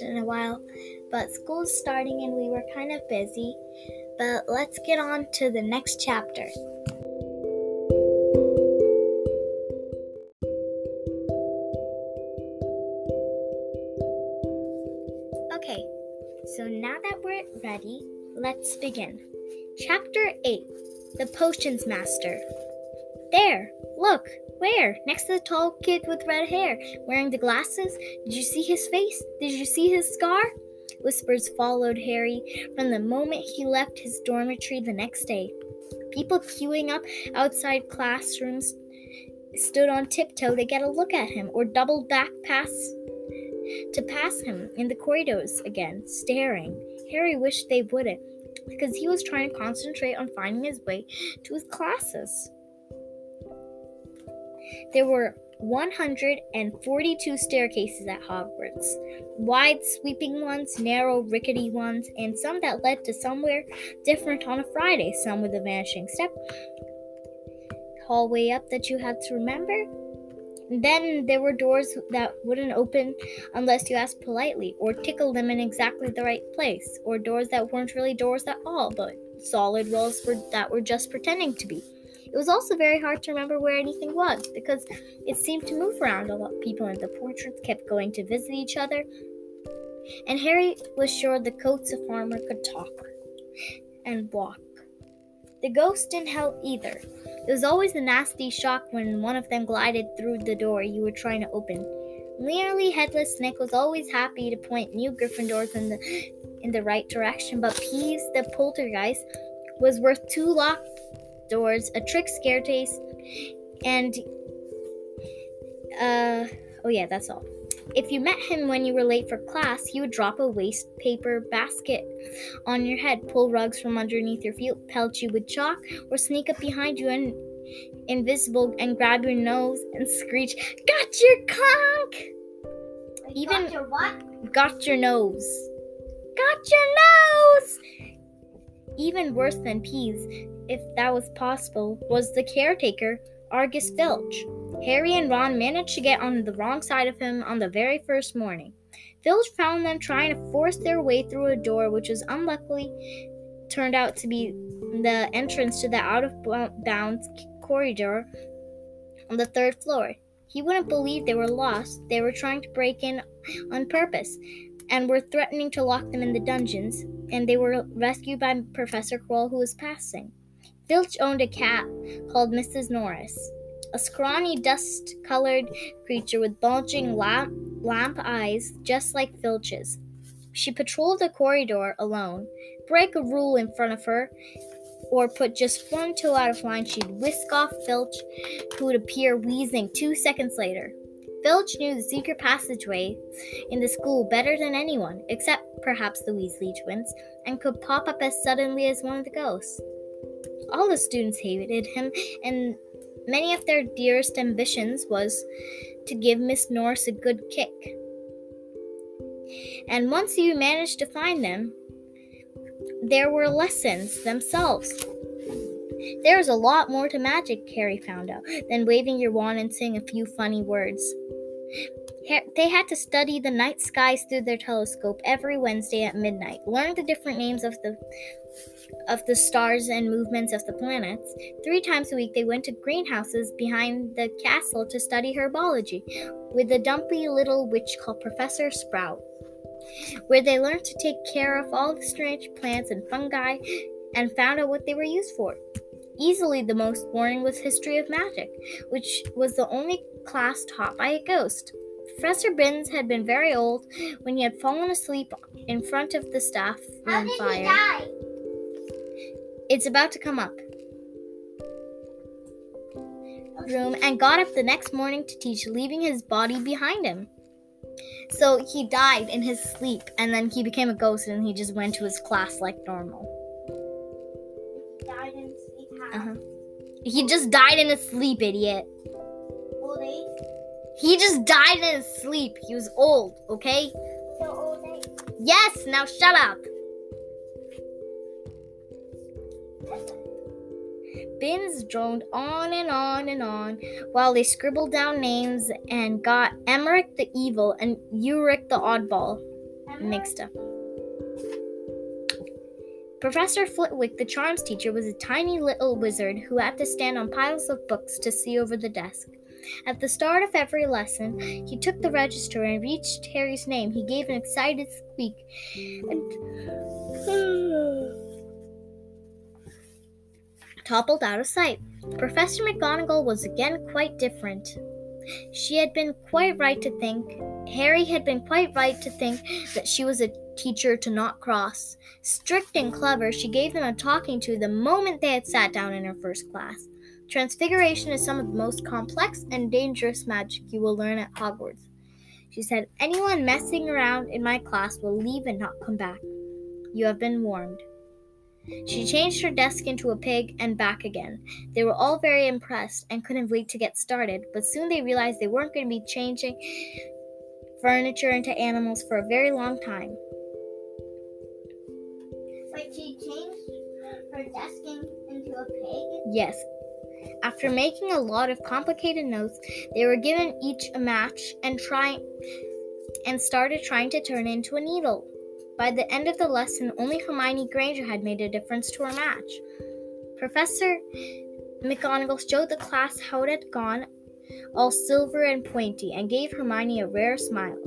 in a while, but school's starting and we were kind of busy. But let's get on to the next chapter. Okay, so now that we're ready, let's begin. Chapter 8 The Potions Master. There, look, where? Next to the tall kid with red hair, wearing the glasses. Did you see his face? Did you see his scar? Whispers followed Harry from the moment he left his dormitory the next day. People queuing up outside classrooms stood on tiptoe to get a look at him or doubled back past to pass him in the corridors again, staring. Harry wished they wouldn't, because he was trying to concentrate on finding his way to his classes. There were 142 staircases at Hogwarts wide, sweeping ones, narrow, rickety ones, and some that led to somewhere different on a Friday, some with a vanishing step hallway up that you had to remember. Then there were doors that wouldn't open unless you asked politely, or tickle them in exactly the right place, or doors that weren't really doors at all, but solid walls were, that were just pretending to be. It was also very hard to remember where anything was because it seemed to move around a lot. People in the portraits kept going to visit each other, and Harry was sure the coats of armor could talk and walk. The ghost didn't help either. It was always a nasty shock when one of them glided through the door you were trying to open. Nearly headless Nick was always happy to point new Gryffindors in the in the right direction, but Peeves, the poltergeist, was worth two locked doors, a trick staircase, and uh oh yeah, that's all. If you met him when you were late for class, he would drop a waste paper basket on your head, pull rugs from underneath your feet, pelt you with chalk, or sneak up behind you and invisible and grab your nose and screech, "Got your conk!" Even Got your what? got your nose. Got your nose! Even worse than Peeves, if that was possible, was the caretaker, Argus Filch. Harry and Ron managed to get on the wrong side of him on the very first morning. Filch found them trying to force their way through a door which was unluckily turned out to be the entrance to the out of bounds corridor on the third floor. He wouldn't believe they were lost. They were trying to break in on purpose and were threatening to lock them in the dungeons, and they were rescued by Professor Quirrell, who was passing. Filch owned a cat called Mrs. Norris, a scrawny, dust colored creature with bulging lamp, lamp eyes just like Filch's. She patrolled the corridor alone. Break a rule in front of her, or put just one toe out of line, she'd whisk off Filch, who would appear wheezing two seconds later. Filch knew the secret passageway in the school better than anyone, except perhaps the Weasley twins, and could pop up as suddenly as one of the ghosts. All the students hated him, and many of their dearest ambitions was to give Miss Norris a good kick. And once you managed to find them, there were lessons themselves. There was a lot more to magic, Harry found out, than waving your wand and saying a few funny words. They had to study the night skies through their telescope every Wednesday at midnight, learn the different names of the of the stars and movements of the planets. Three times a week, they went to greenhouses behind the castle to study herbology with a dumpy little witch called Professor Sprout, where they learned to take care of all the strange plants and fungi and found out what they were used for. Easily the most boring was History of Magic, which was the only class taught by a ghost. Professor Binns had been very old when he had fallen asleep in front of the staff room fire. It's about to come up. Room and got up the next morning to teach, leaving his body behind him. So he died in his sleep, and then he became a ghost, and he just went to his class like normal. Uh-huh. He just died in his sleep, idiot. Old age? He just died in his sleep. He was old, okay? So old age. Yes, now shut up. Binns droned on and on and on while they scribbled down names and got Emeric the Evil and Ulrich the Oddball mixed up. Professor Flitwick, the charms teacher, was a tiny little wizard who had to stand on piles of books to see over the desk. At the start of every lesson, he took the register and reached Harry's name. He gave an excited squeak and toppled out of sight. Professor McGonagall was again quite different. She had been quite right to think, Harry had been quite right to think that she was a teacher to not cross. Strict and clever, she gave them a talking to the moment they had sat down in her first class. Transfiguration is some of the most complex and dangerous magic you will learn at Hogwarts. She said, Anyone messing around in my class will leave and not come back. You have been warned. She changed her desk into a pig and back again. They were all very impressed and couldn't wait to get started, but soon they realized they weren't going to be changing furniture into animals for a very long time. But she changed her desking into a pig. Yes. After making a lot of complicated notes, they were given each a match and try and started trying to turn into a needle. By the end of the lesson, only Hermione Granger had made a difference to her match. Professor McGonagall showed the class how it had gone, all silver and pointy, and gave Hermione a rare smile.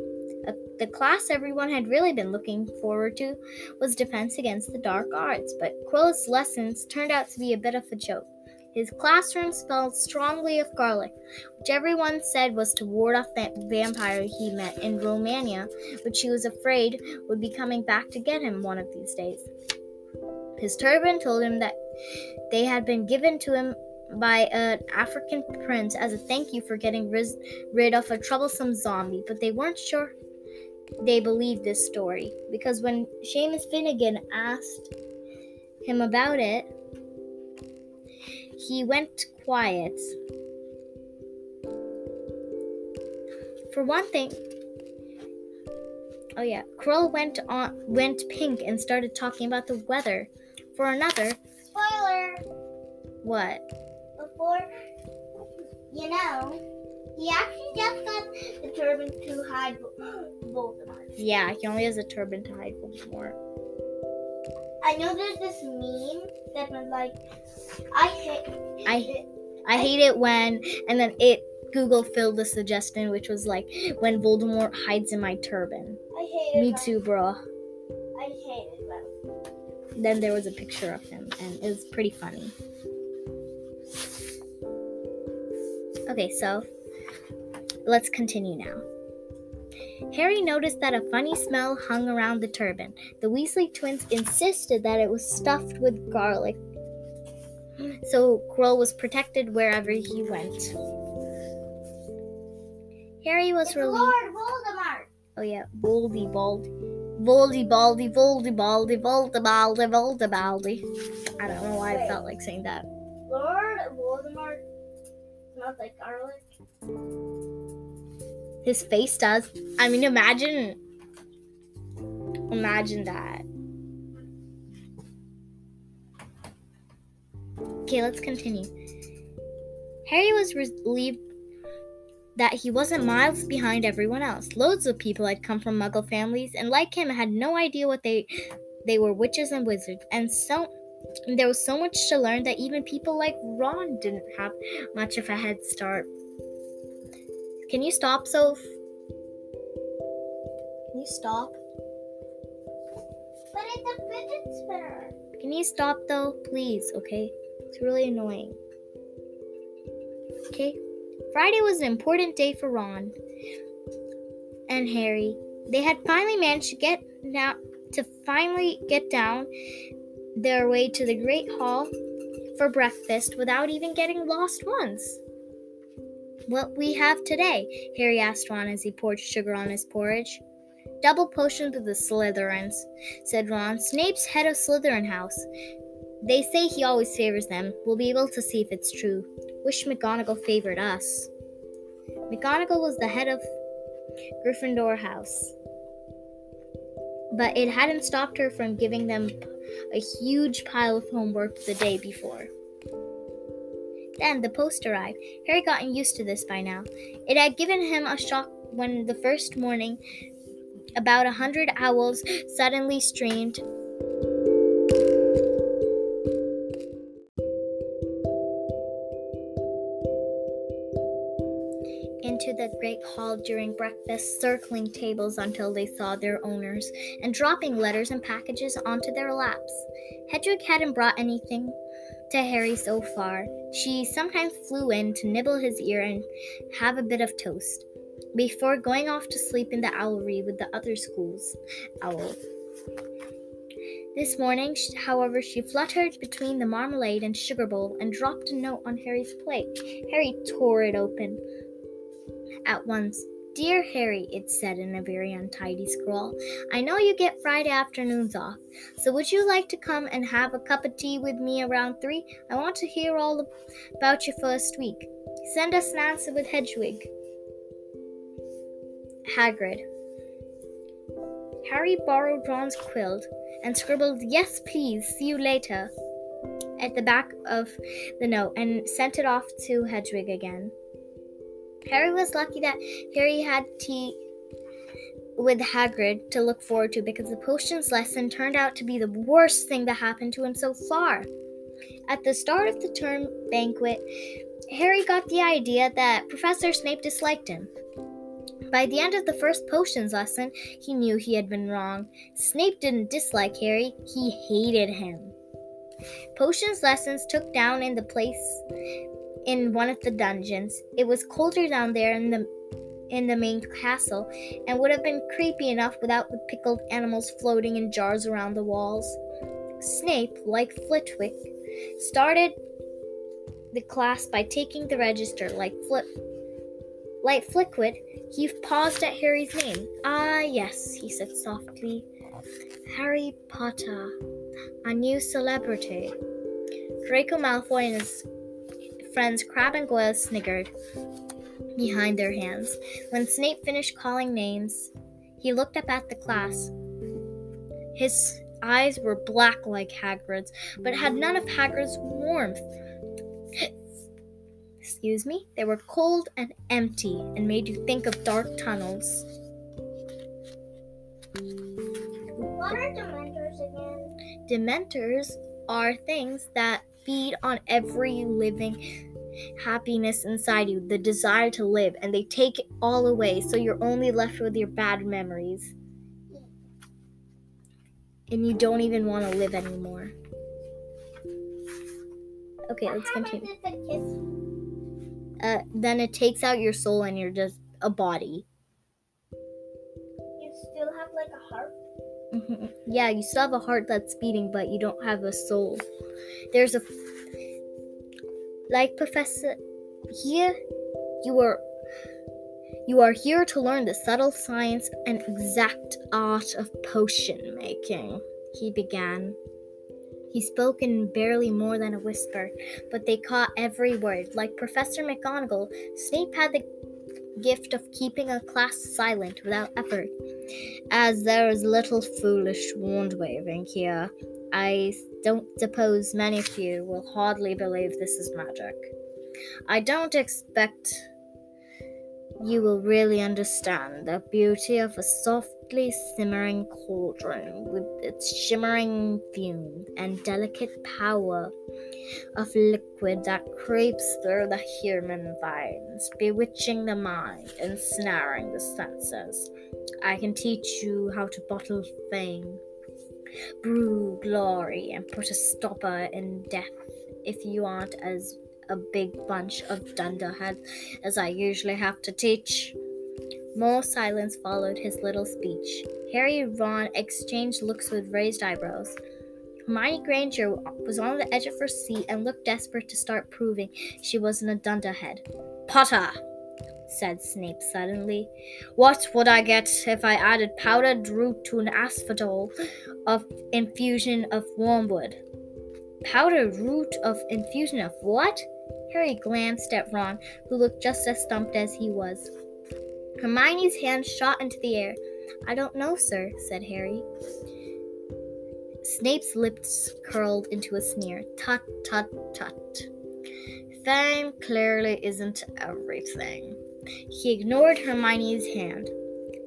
The class everyone had really been looking forward to was Defense Against the Dark Arts, but Quirrell's lessons turned out to be a bit of a joke. His classroom smelled strongly of garlic, which everyone said was to ward off the vampire he met in Romania, which he was afraid would be coming back to get him one of these days. His turban told him that they had been given to him by an African prince as a thank you for getting rid of a troublesome zombie, but they weren't sure they believed this story because when Seamus Finnegan asked him about it, he went quiet. For one thing, oh yeah, Quirrell went on went pink and started talking about the weather. For another, Spoiler! what? Before, you know, he actually just got the turban to hide Voldemort. Yeah, he only has a turban to hide Voldemort. I know there's this meme that was like, I hate. I I hate it when and then it Google filled the suggestion which was like when Voldemort hides in my turban. I hate it. Me too, bro. I hate it. But Then there was a picture of him and it was pretty funny. Okay, so let's continue now. Harry noticed that a funny smell hung around the turban. The Weasley twins insisted that it was stuffed with garlic. So Quirrell was protected wherever he went. Harry was relieved. Lord Voldemort. Oh yeah, Voldy Baldy. Voldy Baldy, Voldy Baldy, Voldy Baldy, Voldy Baldy. I don't know why I felt like saying that. Lord Voldemort smells like garlic. His face does. I mean, imagine. Imagine that. Okay, let's continue. Harry was relieved that he wasn't miles behind everyone else. Loads of people had come from Muggle families, and like him, had no idea what they they were witches and wizards. And so there was so much to learn that even people like Ron didn't have much of a head start. Can you stop, Soph? Can you stop? But it's a fidget spinner. Can you stop though, please? Okay, it's really annoying. Okay, Friday was an important day for Ron and Harry. They had finally managed to get now to finally get down their way to the Great Hall for breakfast without even getting lost once. What we have today? Harry asked Ron as he poured sugar on his porridge. Double potions of the Slytherins, said Ron. Snape's head of Slytherin House. They say he always favors them. We'll be able to see if it's true. Wish McGonagall favored us. McGonagall was the head of Gryffindor House. But it hadn't stopped her from giving them a huge pile of homework the day before. Then the post arrived. Harry gotten used to this by now. It had given him a shock when the first morning about a hundred owls suddenly streamed the great hall during breakfast, circling tables until they saw their owners, and dropping letters and packages onto their laps. Hedwig hadn't brought anything to Harry so far. She sometimes flew in to nibble his ear and have a bit of toast before going off to sleep in the owlery with the other school's owl. This morning, however, she fluttered between the marmalade and sugar bowl and dropped a note on Harry's plate. Harry tore it open at once. Dear Harry, it said in a very untidy scrawl, I know you get Friday afternoons off, so would you like to come and have a cup of tea with me around three? I want to hear all about your first week. Send us an answer with Hedwig. Hagrid. Harry borrowed Ron's quill and scribbled, Yes, please, see you later, at the back of the note and sent it off to Hedwig again. Harry was lucky that Harry had tea with Hagrid to look forward to because the potions lesson turned out to be the worst thing that happened to him so far. At the start of the term banquet, Harry got the idea that Professor Snape disliked him. By the end of the first potions lesson, he knew he had been wrong. Snape didn't dislike Harry, he hated him. Potions lessons took down in the place in one of the dungeons. It was colder down there in the in the main castle and would have been creepy enough without the pickled animals floating in jars around the walls. Snape, like Flitwick, started the class by taking the register like Flip like Flickwood, he paused at Harry's name. Ah, yes, he said softly. Harry Potter, a new celebrity. Draco Malfoy and his friends Crabbe and Goyle sniggered behind their hands. When Snape finished calling names, he looked up at the class. His eyes were black like Hagrid's, but had none of Hagrid's warmth excuse me, they were cold and empty and made you think of dark tunnels. What are Dementors again? Dementors are things that feed on every living happiness inside you, the desire to live, and they take it all away, so you're only left with your bad memories. And you don't even want to live anymore. Okay, let's continue uh, then it takes out your soul and you're just a body. Mm-hmm. Yeah, you still have a heart that's beating, but you don't have a soul. There's a. Like Professor. Here, you are. You are here to learn the subtle science and exact art of potion making, he began. He spoke in barely more than a whisper, but they caught every word. Like Professor McGonagall, Snape had the gift of keeping a class silent without effort. As there is little foolish wand waving here, I don't suppose many of you will hardly believe this is magic. I don't expect you will really understand the beauty of a softly simmering cauldron with its shimmering fumes and delicate power of liquid that creeps through the human veins, bewitching the mind, and snaring the senses. I can teach you how to bottle fame, brew glory, and put a stopper in death if you aren't as a big bunch of dunderheads as I usually have to teach. More silence followed his little speech. Harry and Ron exchanged looks with raised eyebrows. Hermione Granger was on the edge of her seat and looked desperate to start proving she wasn't a dunderhead. Potter, said Snape suddenly. What would I get if I added powdered root to an asphodel of infusion of wormwood? Powdered root of infusion of what? Harry glanced at Ron, who looked just as stumped as he was. Hermione's hand shot into the air. I don't know, sir, said Harry. Snape's lips curled into a sneer. Tut, tut, tut. fame clearly isn't everything. He ignored Hermione's hand.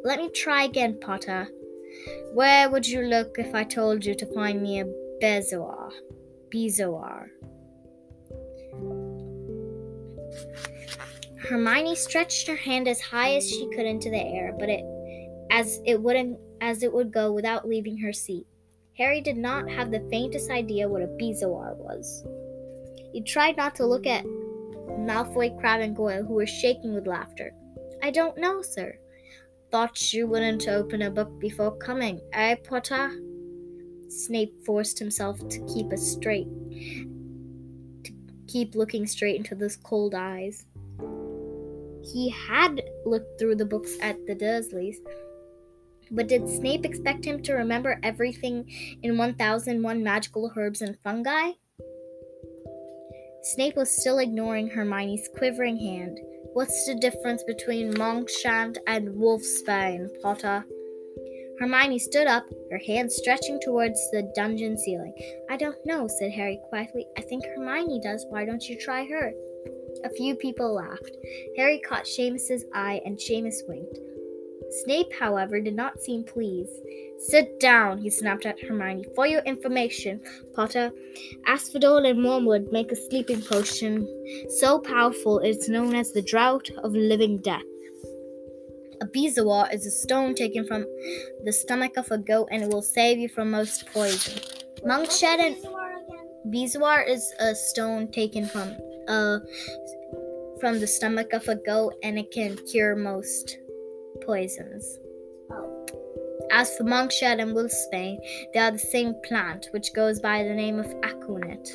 Let me try again, Potter. Where would you look if I told you to find me a bezoar? Bezoar. Hermione stretched her hand as high as she could into the air, but it as it wouldn't as it would go without leaving her seat. Harry did not have the faintest idea what a bezoar was. He tried not to look at Malfoy, Crabbe, and Goyle, who were shaking with laughter. I don't know, sir. Thought you wouldn't open a book before coming, eh, Potter? Snape forced himself to keep a straight, to keep looking straight into those cold eyes. He had looked through the books at the Dursleys, but did Snape expect him to remember everything in 1001 magical herbs and fungi? Snape was still ignoring Hermione's quivering hand. What's the difference between Monkshood and Wolfsbane, Potter? Hermione stood up, her hand stretching towards the dungeon ceiling. I don't know, said Harry quietly. I think Hermione does. Why don't you try her? A few people laughed. Harry caught Seamus's eye, and Seamus winked. Snape, however, did not seem pleased. Sit down, he snapped at Hermione. For your information, Potter, Asphodel and Wormwood make a sleeping potion so powerful it's known as the Drought of Living Death. A bezoar is a stone taken from the stomach of a goat and it will save you from most poison. Monkshood and bezoar is a stone taken from uh from the stomach of a goat and it can cure most poisons. As for Monkshood and Wolfsbane, they are the same plant, which goes by the name of aconite.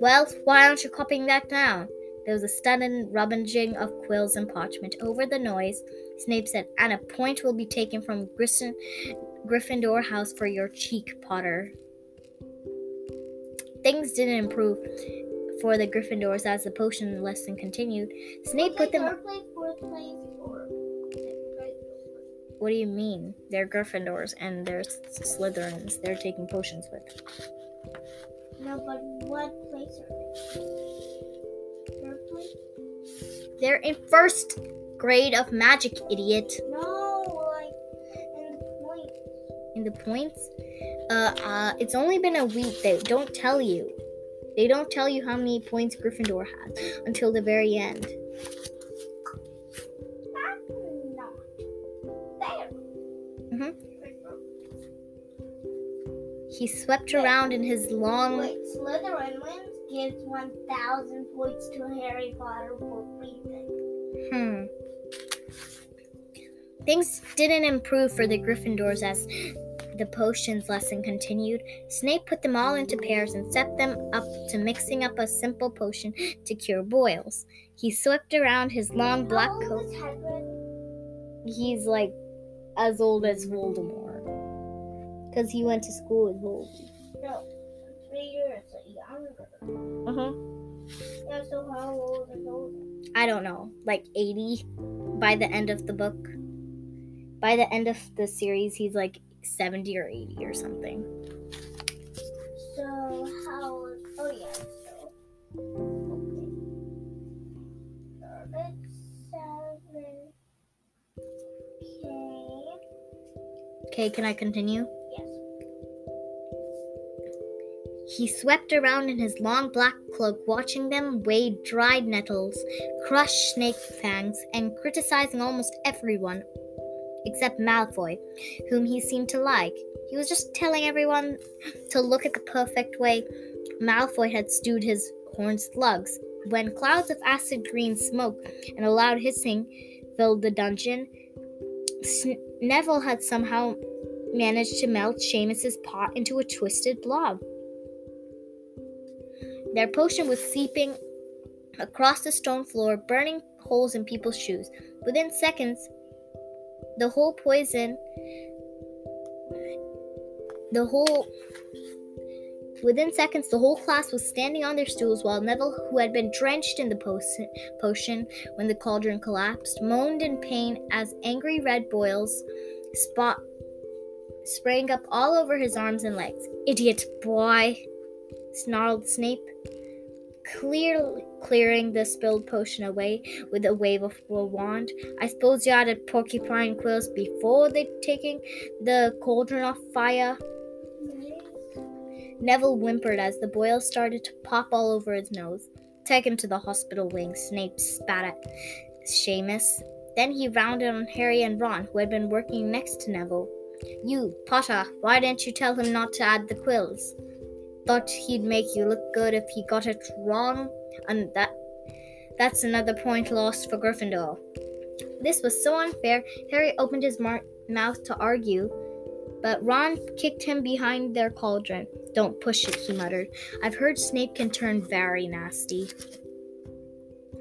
Well, why aren't you copying that down? There was a sudden rummaging of quills and parchment. Over the noise, Snape said, And a point will be taken from Grissom, Gryffindor House for your cheek, Potter. Things didn't improve for the Gryffindors as the potion lesson continued. Snape put them. What do you mean? They're Gryffindors and they're Slytherins. They're taking potions with. No, but what place are they? Third place? They're in first grade of magic, idiot. No, like in the points. In the points? Uh, uh, it's only been a week. They don't tell you. They don't tell you how many points Gryffindor has until the very end. Mm-hmm. He swept around in his long. Wait, Slytherin wins gives 1,000 points to Harry Potter for breathing. Hmm. Things didn't improve for the Gryffindors as the potions lesson continued. Snape put them all into pairs and set them up to mixing up a simple potion to cure boils. He swept around his long black coat. He's like as old as Voldemort. Because he went to school with Voldemort. No, three years younger. Uh huh. Yeah, so how old is Voldemort? I don't know, like 80 by the end of the book. By the end of the series, he's like 70 or 80 or something. So how? Oh yeah. So okay. So that's seven. Okay. Okay, can I continue? Yes. He swept around in his long black cloak, watching them wade dried nettles, crush snake fangs, and criticizing almost everyone except Malfoy, whom he seemed to like. He was just telling everyone to look at the perfect way Malfoy had stewed his horned slugs. When clouds of acid green smoke and a loud hissing filled the dungeon, Sn- Neville had somehow managed to melt Seamus's pot into a twisted blob. Their potion was seeping across the stone floor, burning holes in people's shoes. Within seconds, the whole poison, the whole. Within seconds, the whole class was standing on their stools while Neville, who had been drenched in the potion, when the cauldron collapsed, moaned in pain as angry red boils spot sprang up all over his arms and legs. Idiot boy, snarled Snape. Clearly, clearing the spilled potion away with a wave of a wand. I suppose you added porcupine quills before they taking the cauldron off fire. Neville whimpered as the boils started to pop all over his nose. Take him to the hospital wing, Snape spat at Seamus. Then he rounded on Harry and Ron, who had been working next to Neville. You, Potter, why didn't you tell him not to add the quills? Thought he'd make you look good if he got it wrong, and that that's another point lost for Gryffindor. This was so unfair. Harry opened his mar- mouth to argue, but Ron kicked him behind their cauldron. Don't push it, he muttered. I've heard Snape can turn very nasty.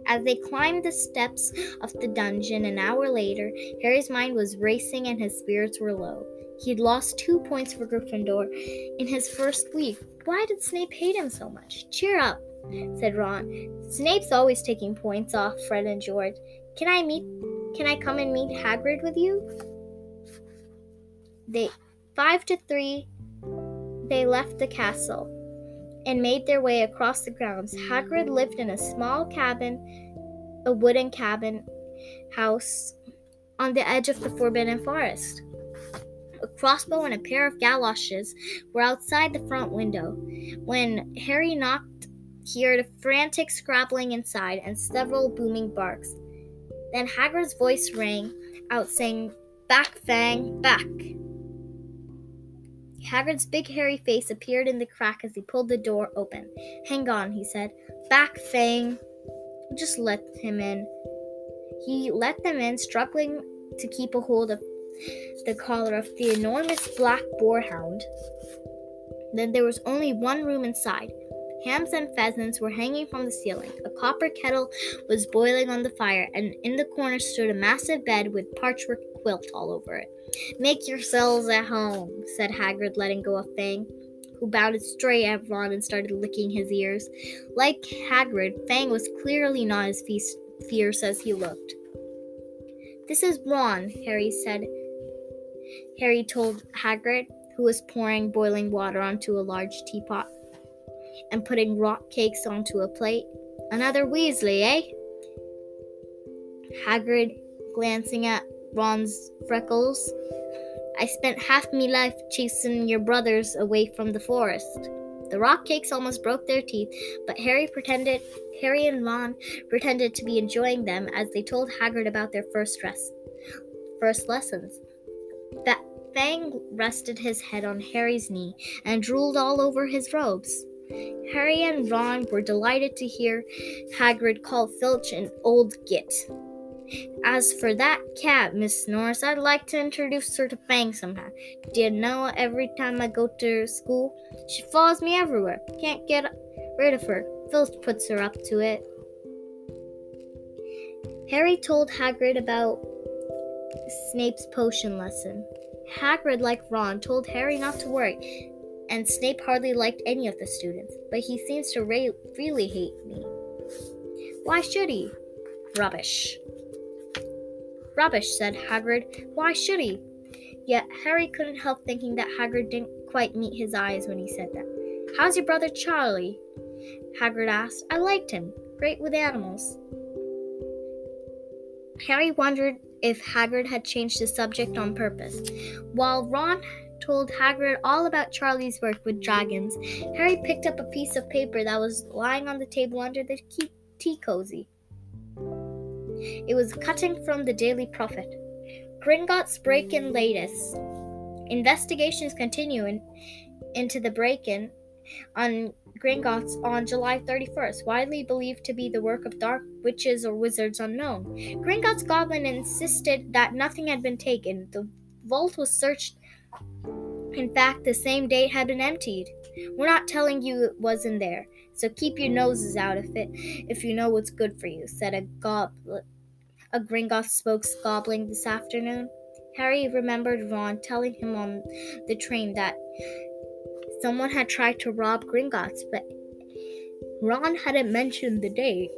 As they climbed the steps of the dungeon an hour later, Harry's mind was racing and his spirits were low. He'd lost two points for Gryffindor in his first week. Why did Snape hate him so much? Cheer up, said Ron. Snape's always taking points off Fred and George. Can I meet can I come and meet Hagrid with you? They five to three they left the castle and made their way across the grounds. Hagrid lived in a small cabin, a wooden cabin house on the edge of the Forbidden Forest. A crossbow and a pair of galoshes were outside the front window. When Harry knocked, he heard a frantic scrabbling inside and several booming barks. Then Hagrid's voice rang out, saying, Back, Fang, back! Hagrid's big hairy face appeared in the crack as he pulled the door open. Hang on, he said. Back, Fang. Just let him in. He let them in, struggling to keep a hold of the collar of the enormous black boarhound. Then there was only one room inside. Hams and pheasants were hanging from the ceiling. A copper kettle was boiling on the fire, and in the corner stood a massive bed with parchment quilt all over it. Make yourselves at home, said Hagrid, letting go of Fang, who bounded straight at Ron and started licking his ears. Like Hagrid, Fang was clearly not as fierce as he looked. This is Ron, Harry said. Harry told Hagrid, who was pouring boiling water onto a large teapot and putting rock cakes onto a plate. Another Weasley, eh? Hagrid, glancing at Ron's freckles. I spent half me life chasing your brothers away from the forest. The rock cakes almost broke their teeth, but Harry pretended Harry and Ron pretended to be enjoying them as they told Hagrid about their first rest, first lessons. That Fang rested his head on Harry's knee and drooled all over his robes. Harry and Ron were delighted to hear Hagrid call Filch an old git. As for that cat, Miss Norris, I'd like to introduce her to Fang sometime. Do you know every time I go to school, she follows me everywhere. Can't get rid of her. Filch puts her up to it. Harry told Hagrid about Snape's potion lesson. Hagrid, like Ron, told Harry not to worry, and Snape hardly liked any of the students, but he seems to re- really hate me. Why should he? Rubbish. Rubbish, said Hagrid. Why should he? Yet Harry couldn't help thinking that Hagrid didn't quite meet his eyes when he said that. How's your brother Charlie? Hagrid asked. I liked him. Great with animals. Harry wondered if Hagrid had changed the subject on purpose. While Ron told Hagrid all about Charlie's work with dragons, Harry picked up a piece of paper that was lying on the table under the tea cozy. It was cutting from the Daily Prophet. Gringotts break in latest. Investigations continue in, into the break in on Gringotts on July 31st, widely believed to be the work of dark witches or wizards unknown. Gringotts Goblin insisted that nothing had been taken. The vault was searched. In fact, the same date had been emptied. We're not telling you it wasn't there, so keep your noses out of it if you know what's good for you, said a goblin. A Gringotts spoke goblin this afternoon. Harry remembered Ron telling him on the train that someone had tried to rob Gringotts, but Ron hadn't mentioned the date.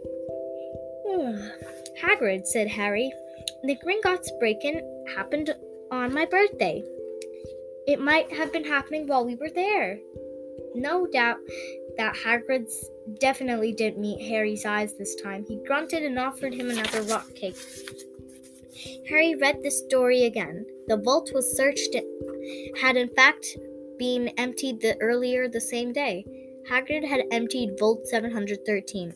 Hmm, Hagrid, said Harry, the Gringotts break in happened on my birthday. It might have been happening while we were there. No doubt that Hagrid's definitely didn't meet Harry's eyes this time. He grunted and offered him another rock cake. Harry read the story again. The vault was searched, it had in fact been emptied the earlier the same day. Hagrid had emptied Vault 713,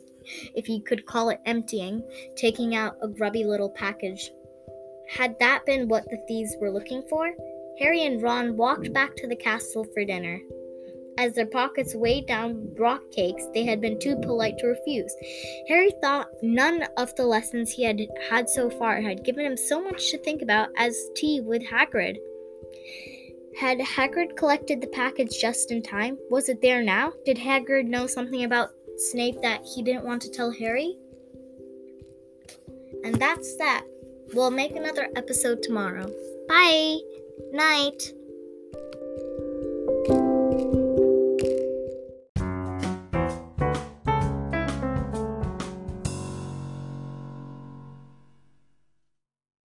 if you could call it emptying, taking out a grubby little package. Had that been what the thieves were looking for? Harry and Ron walked back to the castle for dinner. As their pockets weighed down rock cakes, they had been too polite to refuse. Harry thought none of the lessons he had had so far had given him so much to think about as tea with Hagrid. Had Hagrid collected the package just in time? Was it there now? Did Hagrid know something about Snape that he didn't want to tell Harry? And that's that. We'll make another episode tomorrow. Bye. Night.